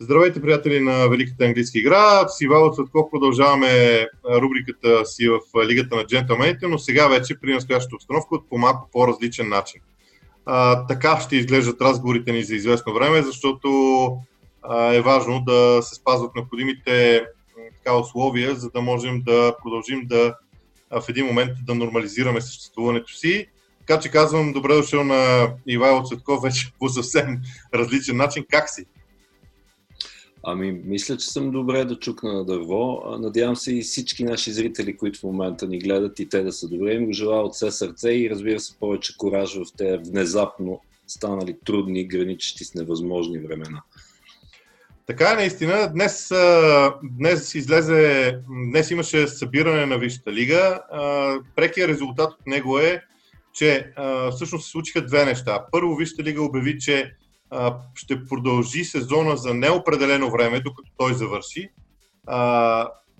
Здравейте, приятели на Великата английска игра. С Ивало Цветков продължаваме рубриката си в Лигата на джентълмените, но сега вече при настоящата обстановка от по малко по-различен начин. А, така ще изглеждат разговорите ни за известно време, защото а, е важно да се спазват необходимите така, условия, за да можем да продължим да в един момент да нормализираме съществуването си. Така че казвам добре дошъл на Ивайло Цветков вече по съвсем различен начин. Как си? Ами, мисля, че съм добре да чукна на дърво. Надявам се и всички наши зрители, които в момента ни гледат и те да са добре. Им го желая от все сърце и разбира се повече кораж в тези внезапно станали трудни, граничещи с невъзможни времена. Така е, наистина. Днес, днес излезе, днес имаше събиране на Висшата лига. Прекия резултат от него е, че всъщност се случиха две неща. Първо, Висшата лига обяви, че ще продължи сезона за неопределено време, докато той завърши.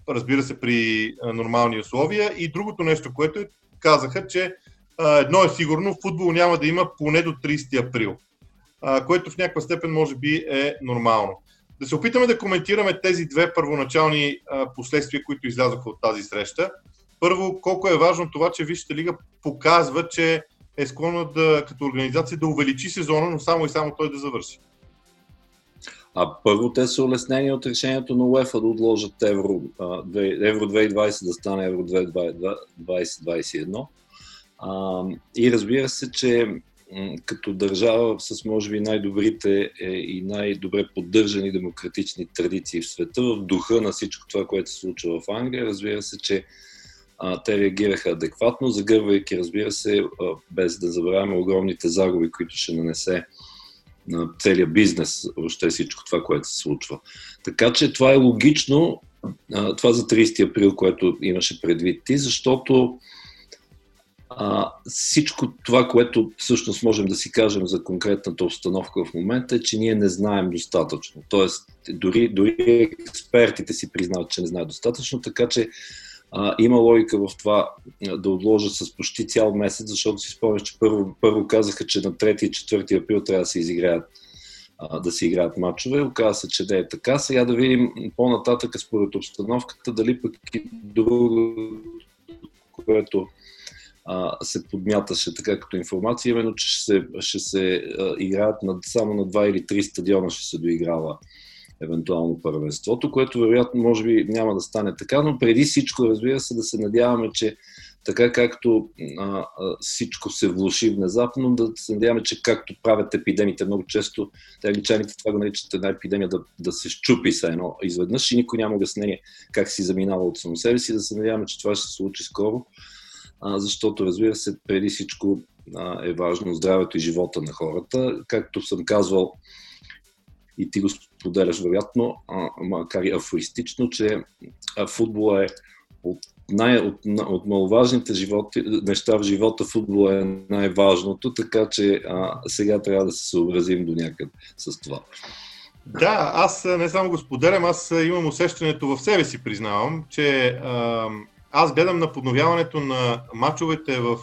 Разбира се, при нормални условия. И другото нещо, което е, казаха, че едно е сигурно, футбол няма да има поне до 30 април, което в някаква степен може би е нормално. Да се опитаме да коментираме тези две първоначални последствия, които излязоха от тази среща. Първо, колко е важно това, че Висшата лига показва, че е склонна да, като организация да увеличи сезона, но само и само той да завърши? А първо те са улеснени от решението на УЕФА да отложат Евро, Евро 2020 да стане Евро 2021. И разбира се, че като държава с може би най-добрите е, и най-добре поддържани демократични традиции в света, в духа на всичко това, което се случва в Англия, разбира се, че а, те реагираха адекватно, загървайки, разбира се, а, без да забравяме огромните загуби, които ще нанесе на целия бизнес, въобще всичко това, което се случва. Така че това е логично, а, това за 30 април, което имаше предвид ти, защото а, всичко това, което всъщност можем да си кажем за конкретната обстановка в момента е, че ние не знаем достатъчно. Тоест, дори, дори експертите си признават, че не знаят достатъчно, така че а, има логика в това да отложат с почти цял месец, защото си спомняш, че първо, първо казаха, че на 3 и 4 април трябва да се изиграят да се играят матчове. Оказва се, че да е така. Сега да видим по-нататък според обстановката, дали пък и друго, което а, се подмяташе така като информация, именно, че ще се, ще се а, играят над, само на два или три стадиона ще се доиграва евентуално първенството, което вероятно може би няма да стане така, но преди всичко, разбира се, да се надяваме, че така както а, а, всичко се влуши внезапно, да се надяваме, че както правят епидемиите много често, те англичаните това го наричат една епидемия да, да се щупи се едно изведнъж и никой няма обяснение как си заминава от само себе си, да се надяваме, че това ще се случи скоро, а, защото разбира се, преди всичко а, е важно здравето и живота на хората. Както съм казвал, и ти го споделяш вероятно, а, макар и афористично, че футбол е от, най, от, от маловажните животи, неща в живота, футбол е най-важното, така че а, сега трябва да се съобразим до някъде с това. Да, аз не само го споделям, аз имам усещането в себе си, признавам, че а, аз гледам на подновяването на мачовете в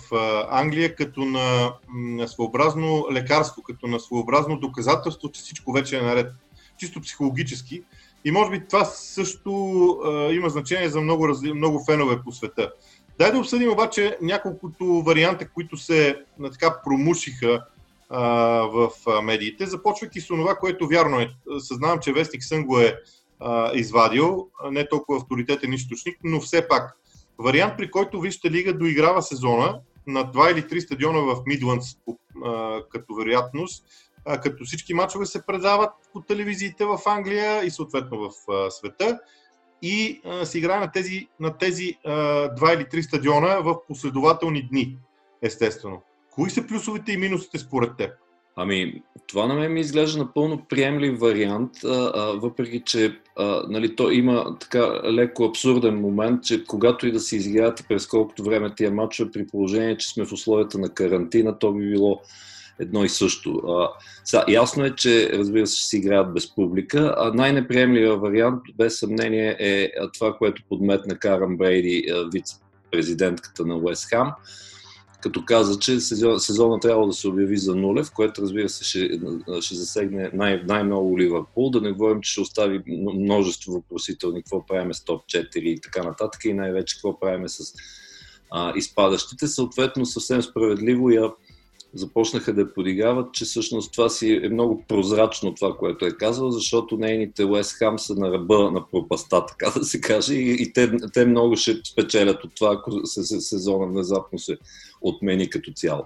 Англия като на, на своеобразно лекарство, като на своеобразно доказателство, че всичко вече е наред. Чисто психологически. И може би това също а, има значение за много, много фенове по света. Дай да обсъдим обаче няколкото варианта, които се на така промушиха а, в медиите, започвайки с това, което вярно е. Съзнавам, че Вестник Сън го е а, извадил, не толкова авторитетен източник, но все пак Вариант, при който Вижте лига доиграва сезона на два или три стадиона в Мидландс като вероятност, като всички мачове се предават по телевизиите в Англия и съответно в света и се играе на тези, на тези два или три стадиона в последователни дни, естествено. Кои са плюсовете и минусите според теб? Ами, това на мен ми изглежда напълно приемлив вариант, а, а, въпреки че а, нали, то има така леко абсурден момент, че когато и да се изиграят през колкото време тия матчове, при положение, че сме в условията на карантина, то би било едно и също. А, сега, ясно е, че разбира се ще си играят без публика, а най-неприемливия вариант, без съмнение, е това, което подметна Каран Брейди, вице-президентката на Уест Хам, като каза, че сезон, сезона трябва да се обяви за нулев, което разбира се ще, ще засегне най- най-много Ливърпул. Да не говорим, че ще остави множество въпросителни, какво правиме с топ 4 и така нататък и най-вече какво правиме с а, изпадащите. Съответно, съвсем справедливо я започнаха да подигават, че всъщност това си е много прозрачно това, което е казал, защото нейните Уест Хам са на ръба на пропаста, така да се каже, и, и те, те много ще спечелят от това, ако сезона внезапно се отмени като цяло.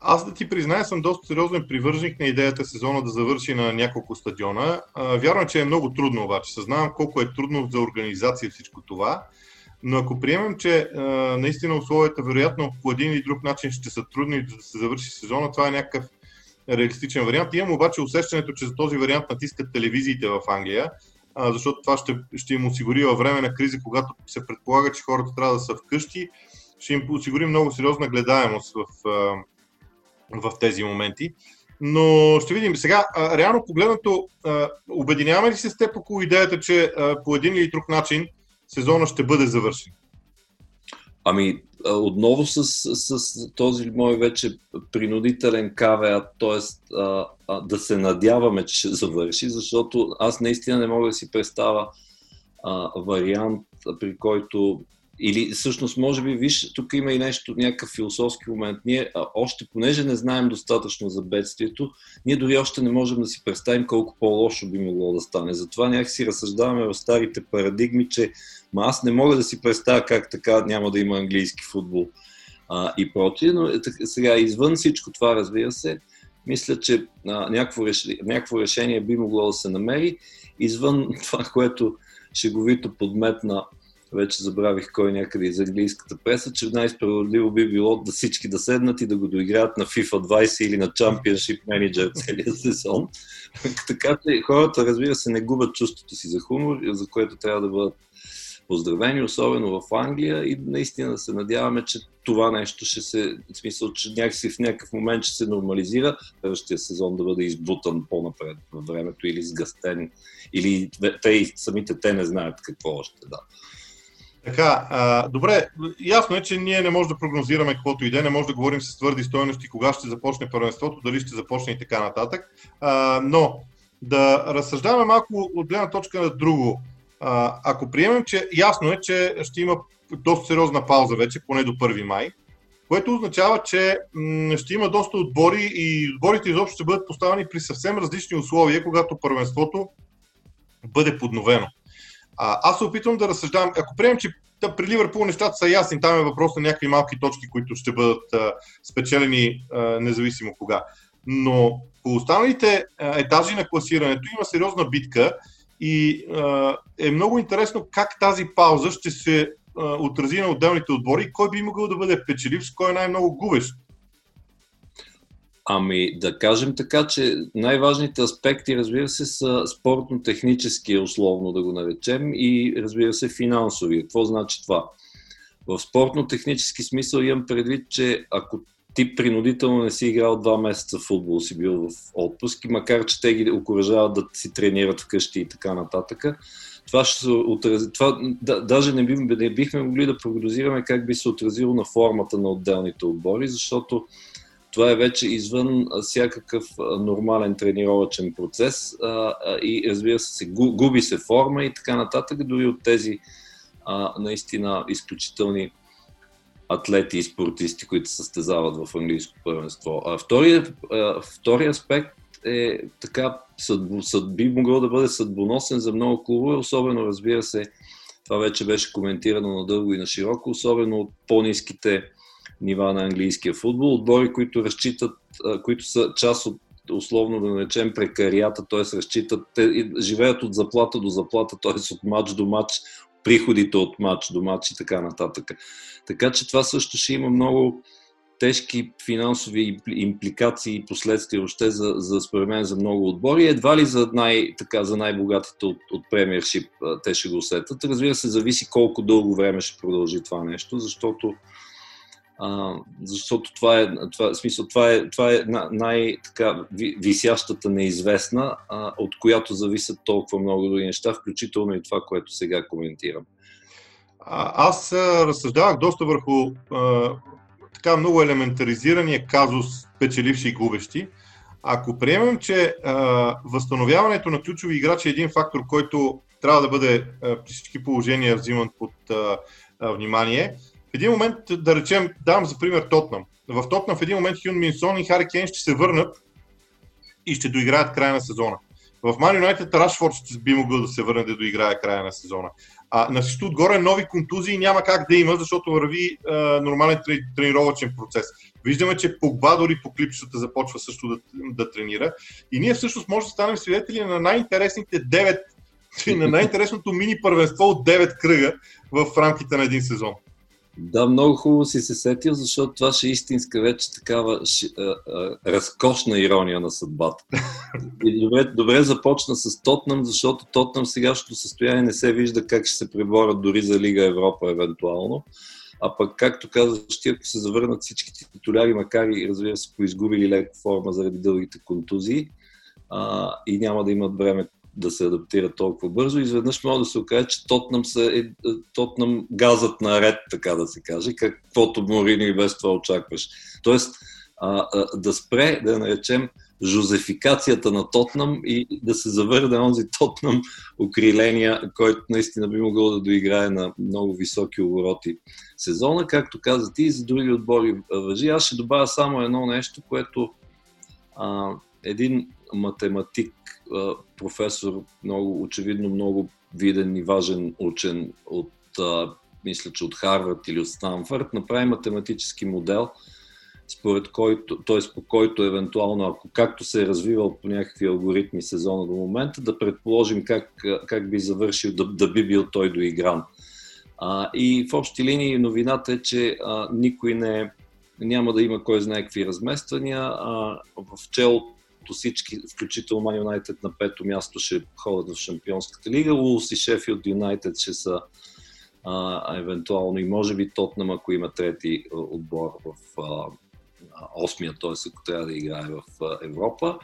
Аз да ти призная, съм доста сериозен привърженик на идеята сезона да завърши на няколко стадиона. Вярвам, че е много трудно обаче. Съзнавам колко е трудно за организация всичко това. Но ако приемем, че а, наистина условията вероятно по един или друг начин ще са трудни да се завърши сезона, това е някакъв реалистичен вариант. Имам обаче усещането, че за този вариант натискат телевизиите в Англия, а, защото това ще, ще им осигури във време на криза, когато се предполага, че хората трябва да са вкъщи, ще им осигури много сериозна гледаемост в, в тези моменти. Но ще видим. Сега, реално погледнато, обединяваме ли се с теб около идеята, че по един или друг начин сезона ще бъде завършен? Ами, отново с, с, с този мой вече принудителен кавеат, т.е. да се надяваме, че ще завърши, защото аз наистина не мога да си представя а, вариант, при който или всъщност, може би, виж, тук има и нещо, някакъв философски момент. Ние а, още, понеже не знаем достатъчно за бедствието, ние дори още не можем да си представим колко по-лошо би могло да стане. Затова някакси разсъждаваме в старите парадигми, че ма аз не мога да си представя как така няма да има английски футбол а, и прочие. Но е, сега, извън всичко това, разбира се, мисля, че а, някакво, решение, някакво решение би могло да се намери. Извън това, което шеговито подметна вече забравих кой някъде из английската преса, че най-справедливо би било да всички да седнат и да го доиграят на FIFA 20 или на Championship Manager целия сезон. така че хората, разбира се, не губят чувството си за хумор, за което трябва да бъдат поздравени, особено в Англия и наистина се надяваме, че това нещо ще се, в смисъл, че някакси в някакъв момент ще се нормализира, следващия сезон да бъде избутан по-напред във времето или сгъстен, или те самите те не знаят какво още, да. Така, а, добре, ясно е, че ние не можем да прогнозираме каквото и да е, не може да говорим с твърди стоености кога ще започне първенството, дали ще започне и така нататък. А, но да разсъждаваме малко от гледна точка на друго. А, ако приемем, че ясно е, че ще има доста сериозна пауза вече, поне до 1 май, което означава, че м- ще има доста отбори и отборите изобщо ще бъдат поставени при съвсем различни условия, когато първенството бъде подновено. А, аз се опитвам да разсъждавам. Ако приемем, че да, при Ливърпул нещата са ясни, там е въпрос на някакви малки точки, които ще бъдат а, спечелени а, независимо кога. Но по останалите а, етажи на класирането има сериозна битка и а, е много интересно как тази пауза ще се а, отрази на отделните отбори, кой би могъл да бъде печелив, с кой е най-много губещ. Ами да кажем така, че най-важните аспекти, разбира се, са спортно-технически, условно да го наречем, и разбира се финансови. Какво значи това? В спортно-технически смисъл имам предвид, че ако ти принудително не си играл два месеца в футбол, си бил в отпуск, макар че те ги окоръжават да си тренират вкъщи и така нататък, това ще се отрази. Това, да, даже не, би, не бихме могли да прогнозираме как би се отразило на формата на отделните отбори, защото това е вече извън всякакъв нормален тренировачен процес и разбира се, губи се форма и така нататък, дори от тези наистина изключителни атлети и спортисти, които състезават в английско първенство. А втория, втория аспект е така, съдбо, съд, би могъл да бъде съдбоносен за много клубове, особено разбира се, това вече беше коментирано надълго и на широко, особено от по-низките нива на английския футбол. Отбори, които разчитат, които са част от условно да наречем прекарията, т.е. разчитат, те живеят от заплата до заплата, т.е. от матч до матч, приходите от матч до матч и така нататък. Така че това също ще има много тежки финансови импликации и последствия още за, за според мен за много отбори. Едва ли за, най, така, за най-богатите от, от премиершип те ще го усетят. Разбира се, зависи колко дълго време ще продължи това нещо, защото а, защото това е, това, смисъл, това е, това е най-висящата неизвестна, а, от която зависят толкова много други неща, включително и това, което сега коментирам. А, аз а, разсъждавах доста върху а, така много елементаризирания казус печеливши и губещи, ако приемем, че а, възстановяването на ключови играчи е един фактор, който трябва да бъде а, при всички положения взиман под а, а, внимание, в един момент, да речем, давам за пример Тотнам. В Тотнам в един момент Хюн Минсон и Хари Кейн ще се върнат и ще доиграят края на сезона. В Ман Юнайтед Рашфорд ще би могъл да се върне да доиграе края на сезона. А на всичко отгоре нови контузии няма как да има, защото върви а, нормален тренировачен процес. Виждаме, че Погба дори по клипчета започва също да, да тренира. И ние всъщност може да станем свидетели на най-интересните 9, на най-интересното мини първенство от 9 кръга в рамките на един сезон. Да, много хубаво си се сетил, защото това ще е истинска вече такава ши, а, а, разкошна ирония на съдбата. И добре, добре започна с Тотнам, защото Тотнам сегашното състояние не се вижда как ще се преборят дори за Лига Европа евентуално. А пък, както казваш ти, ако се завърнат всичките титуляри, макар и разбира се, поизгубили леко форма заради дългите контузии а, и няма да имат време да се адаптира толкова бързо. Изведнъж може да се окаже, че Тотнам, са, е, е, Тотнам газът наред, така да се каже, каквото Морино и без това очакваш. Тоест, а, а, да спре, да наречем, жозефикацията на Тотнам и да се завърне онзи Тотнам окриления, който наистина би могъл да доиграе на много високи обороти сезона. Както каза ти, и за други отбори въжи. Аз ще добавя само едно нещо, което а, един математик, професор, много очевидно много виден и важен учен от, мисля, че от Харвард или от Станфорд, направи математически модел – според който, т.е. по който евентуално, ако както се е развивал по някакви алгоритми сезона до момента, да предположим как, как би завършил, да, да би бил той доигран. А, и в общи линии новината е, че а, никой не няма да има кой знае какви размествания. А, в челото всички, включително Man United на пето място ще ходят в Шампионската лига, Улс и Шефилд Юнайтед ще са а, евентуално и може би Тотнам, ако има трети отбор в а, осмия, т.е. ако трябва да играе в Европа.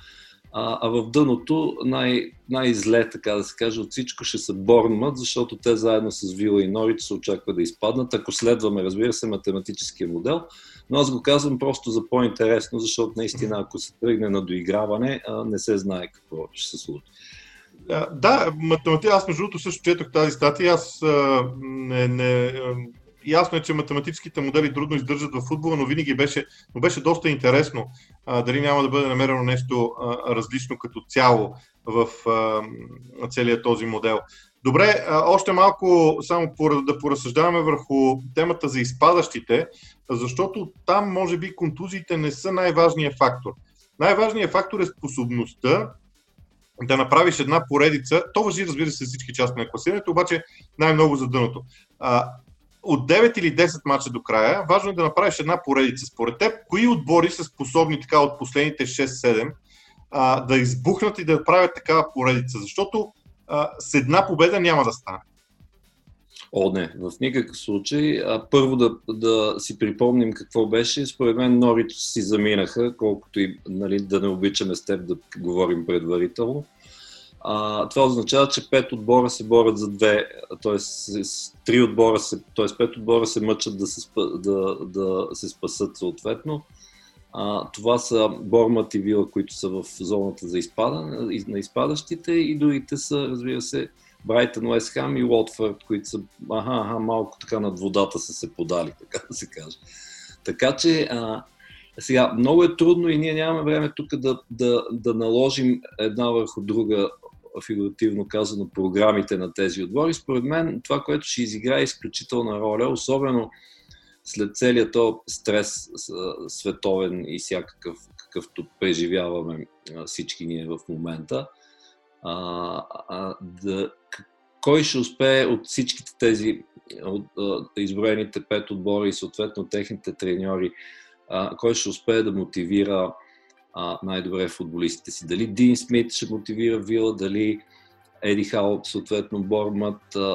А, а в дъното най- най-зле, така да се каже, от всичко ще са Борнмът, защото те заедно с Вила и Норич се очаква да изпаднат, ако следваме, разбира се, математическия модел. Но аз го казвам просто за по-интересно, защото наистина, ако се тръгне на доиграване, не се знае какво ще се случи. Да, математика, аз между другото също четох тази статия. Аз не, не, ясно е, че математическите модели трудно издържат в футбола, но винаги беше, но беше доста интересно дали няма да бъде намерено нещо различно като цяло в целият този модел. Добре, още малко само да поразсъждаваме върху темата за изпадащите, защото там може би контузиите не са най-важният фактор. Най-важният фактор е способността да направиш една поредица. То въжи, разбира се, всички части на класирането, обаче най-много за дъното от 9 или 10 мача до края, важно е да направиш една поредица. Според теб, кои отбори са способни така от последните 6-7 а, да избухнат и да правят такава поредица? Защото с една победа няма да стане. О, не, в никакъв случай. А, първо да, да си припомним какво беше. Според мен Норич си заминаха, колкото и нали, да не обичаме с теб да говорим предварително. А, това означава, че пет отбора се борят за две, т.е. три отбора се, т.е. пет отбора се мъчат да се, да, да се спасат съответно. А, това са Бормат и Вила, които са в зоната за изпадане, на изпадащите и другите са, разбира се, Брайтън, Уест Хам и Уотфорд, които са аха, аха, малко така над водата са се подали, така да се каже. Така че а, сега, много е трудно и ние нямаме време тук да, да, да наложим една върху друга фигуративно казано, програмите на тези отбори. Според мен това, което ще изиграе изключителна роля, особено след целият този стрес световен и всякакъв, какъвто преживяваме всички ние в момента, а, а, да, кой ще успее от всичките тези от, а, изброените пет отбора и съответно техните треньори, а, кой ще успее да мотивира а, най-добре футболистите си. Дали Дин Смит ще мотивира Вила, дали Еди Хал, съответно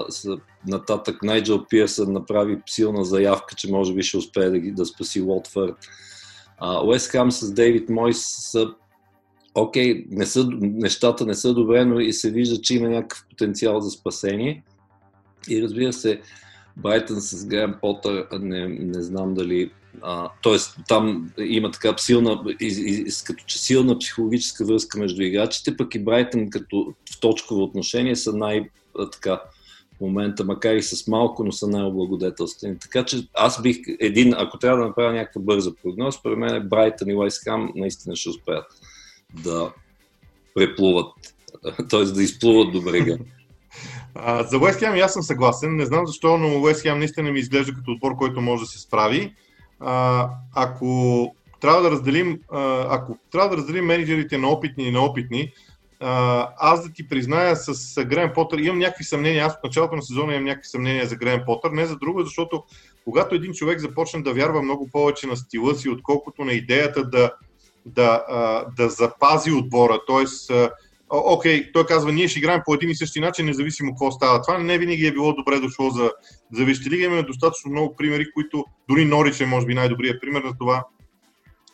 са, нататък Найджел Пирсън направи силна заявка, че може би ще успее да, ги, да спаси Уотфорд. Уест Хам с Дейвид Мойс са окей, не нещата не са добре, но и се вижда, че има някакъв потенциал за спасение. И разбира се, Брайтън с Грем Потър, не, не знам дали Тоест, там има така силна, из, из, като че силна психологическа връзка между играчите, пък и Брайтън като в точково отношение са най- така, в момента, макар и с малко, но са най-облагодетелствени. Така че аз бих един, ако трябва да направя някаква бърза прогноз, според мен е Брайтън и Лайскам наистина ще успеят да преплуват, т.е. да изплуват до брега. За Уест аз съм съгласен. Не знам защо, но Уест наистина ми изглежда като отбор, който може да се справи. А, ако трябва да разделим, ако трябва да разделим менеджерите на опитни и неопитни, а, аз да ти призная с Грен Потър, имам някакви съмнения, аз от началото на сезона имам някакви съмнения за Грен Потър, не за друго, защото когато един човек започне да вярва много повече на стила си, отколкото на идеята да, да, да запази отбора, т.е окей, той казва, ние ще играем по един и същи начин, независимо какво става. Това не винаги е било добре дошло за, за Вещи лига. Имаме достатъчно много примери, които дори Норич е, може би, най-добрият пример на това,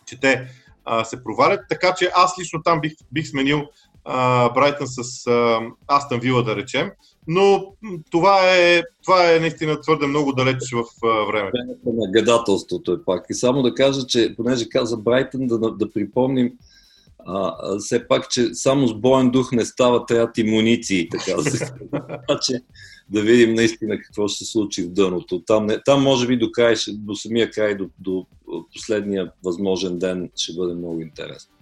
че те а, се провалят. Така че аз лично там бих, бих сменил а, Брайтън с а, Астън Вила, да речем. Но това е, това е наистина твърде много далеч в а, времето. На гадателството е пак. И само да кажа, че понеже каза Брайтън, да, да припомним, а, все пак, че само с боен дух не става, трябва и муниции, така да се да видим наистина какво ще се случи в дъното. Там, не, там може би до, край, до самия край, до, до последния възможен ден ще бъде много интересно.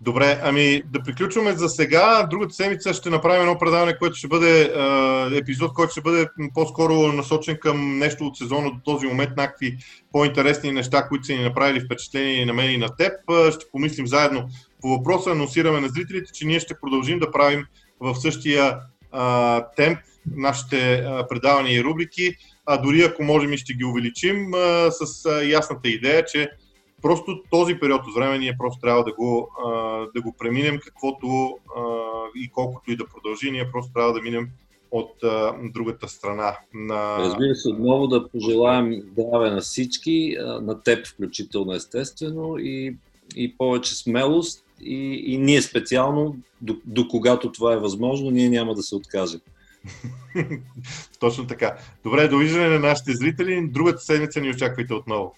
Добре, ами да приключваме за сега. Другата седмица ще направим едно предаване, което ще бъде е, епизод, който ще бъде по-скоро насочен към нещо от сезона до този момент, някакви по-интересни неща, които са ни направили впечатление и на мен и на теб. Ще помислим заедно по въпроса, анонсираме на зрителите, че ние ще продължим да правим в същия а, темп нашите предавания и рубрики, а дори ако можем и ще ги увеличим с ясната идея, че просто този период от време ние просто трябва да го, да го преминем каквото и колкото и да продължи, ние просто трябва да минем от другата страна. На... Разбира се, отново да пожелаем здраве на всички, на теб включително естествено и, и повече смелост и, и ние специално, до, до когато това е възможно, ние няма да се откажем. Точно така. Добре, довиждане на нашите зрители. Другата седмица ни очаквайте отново.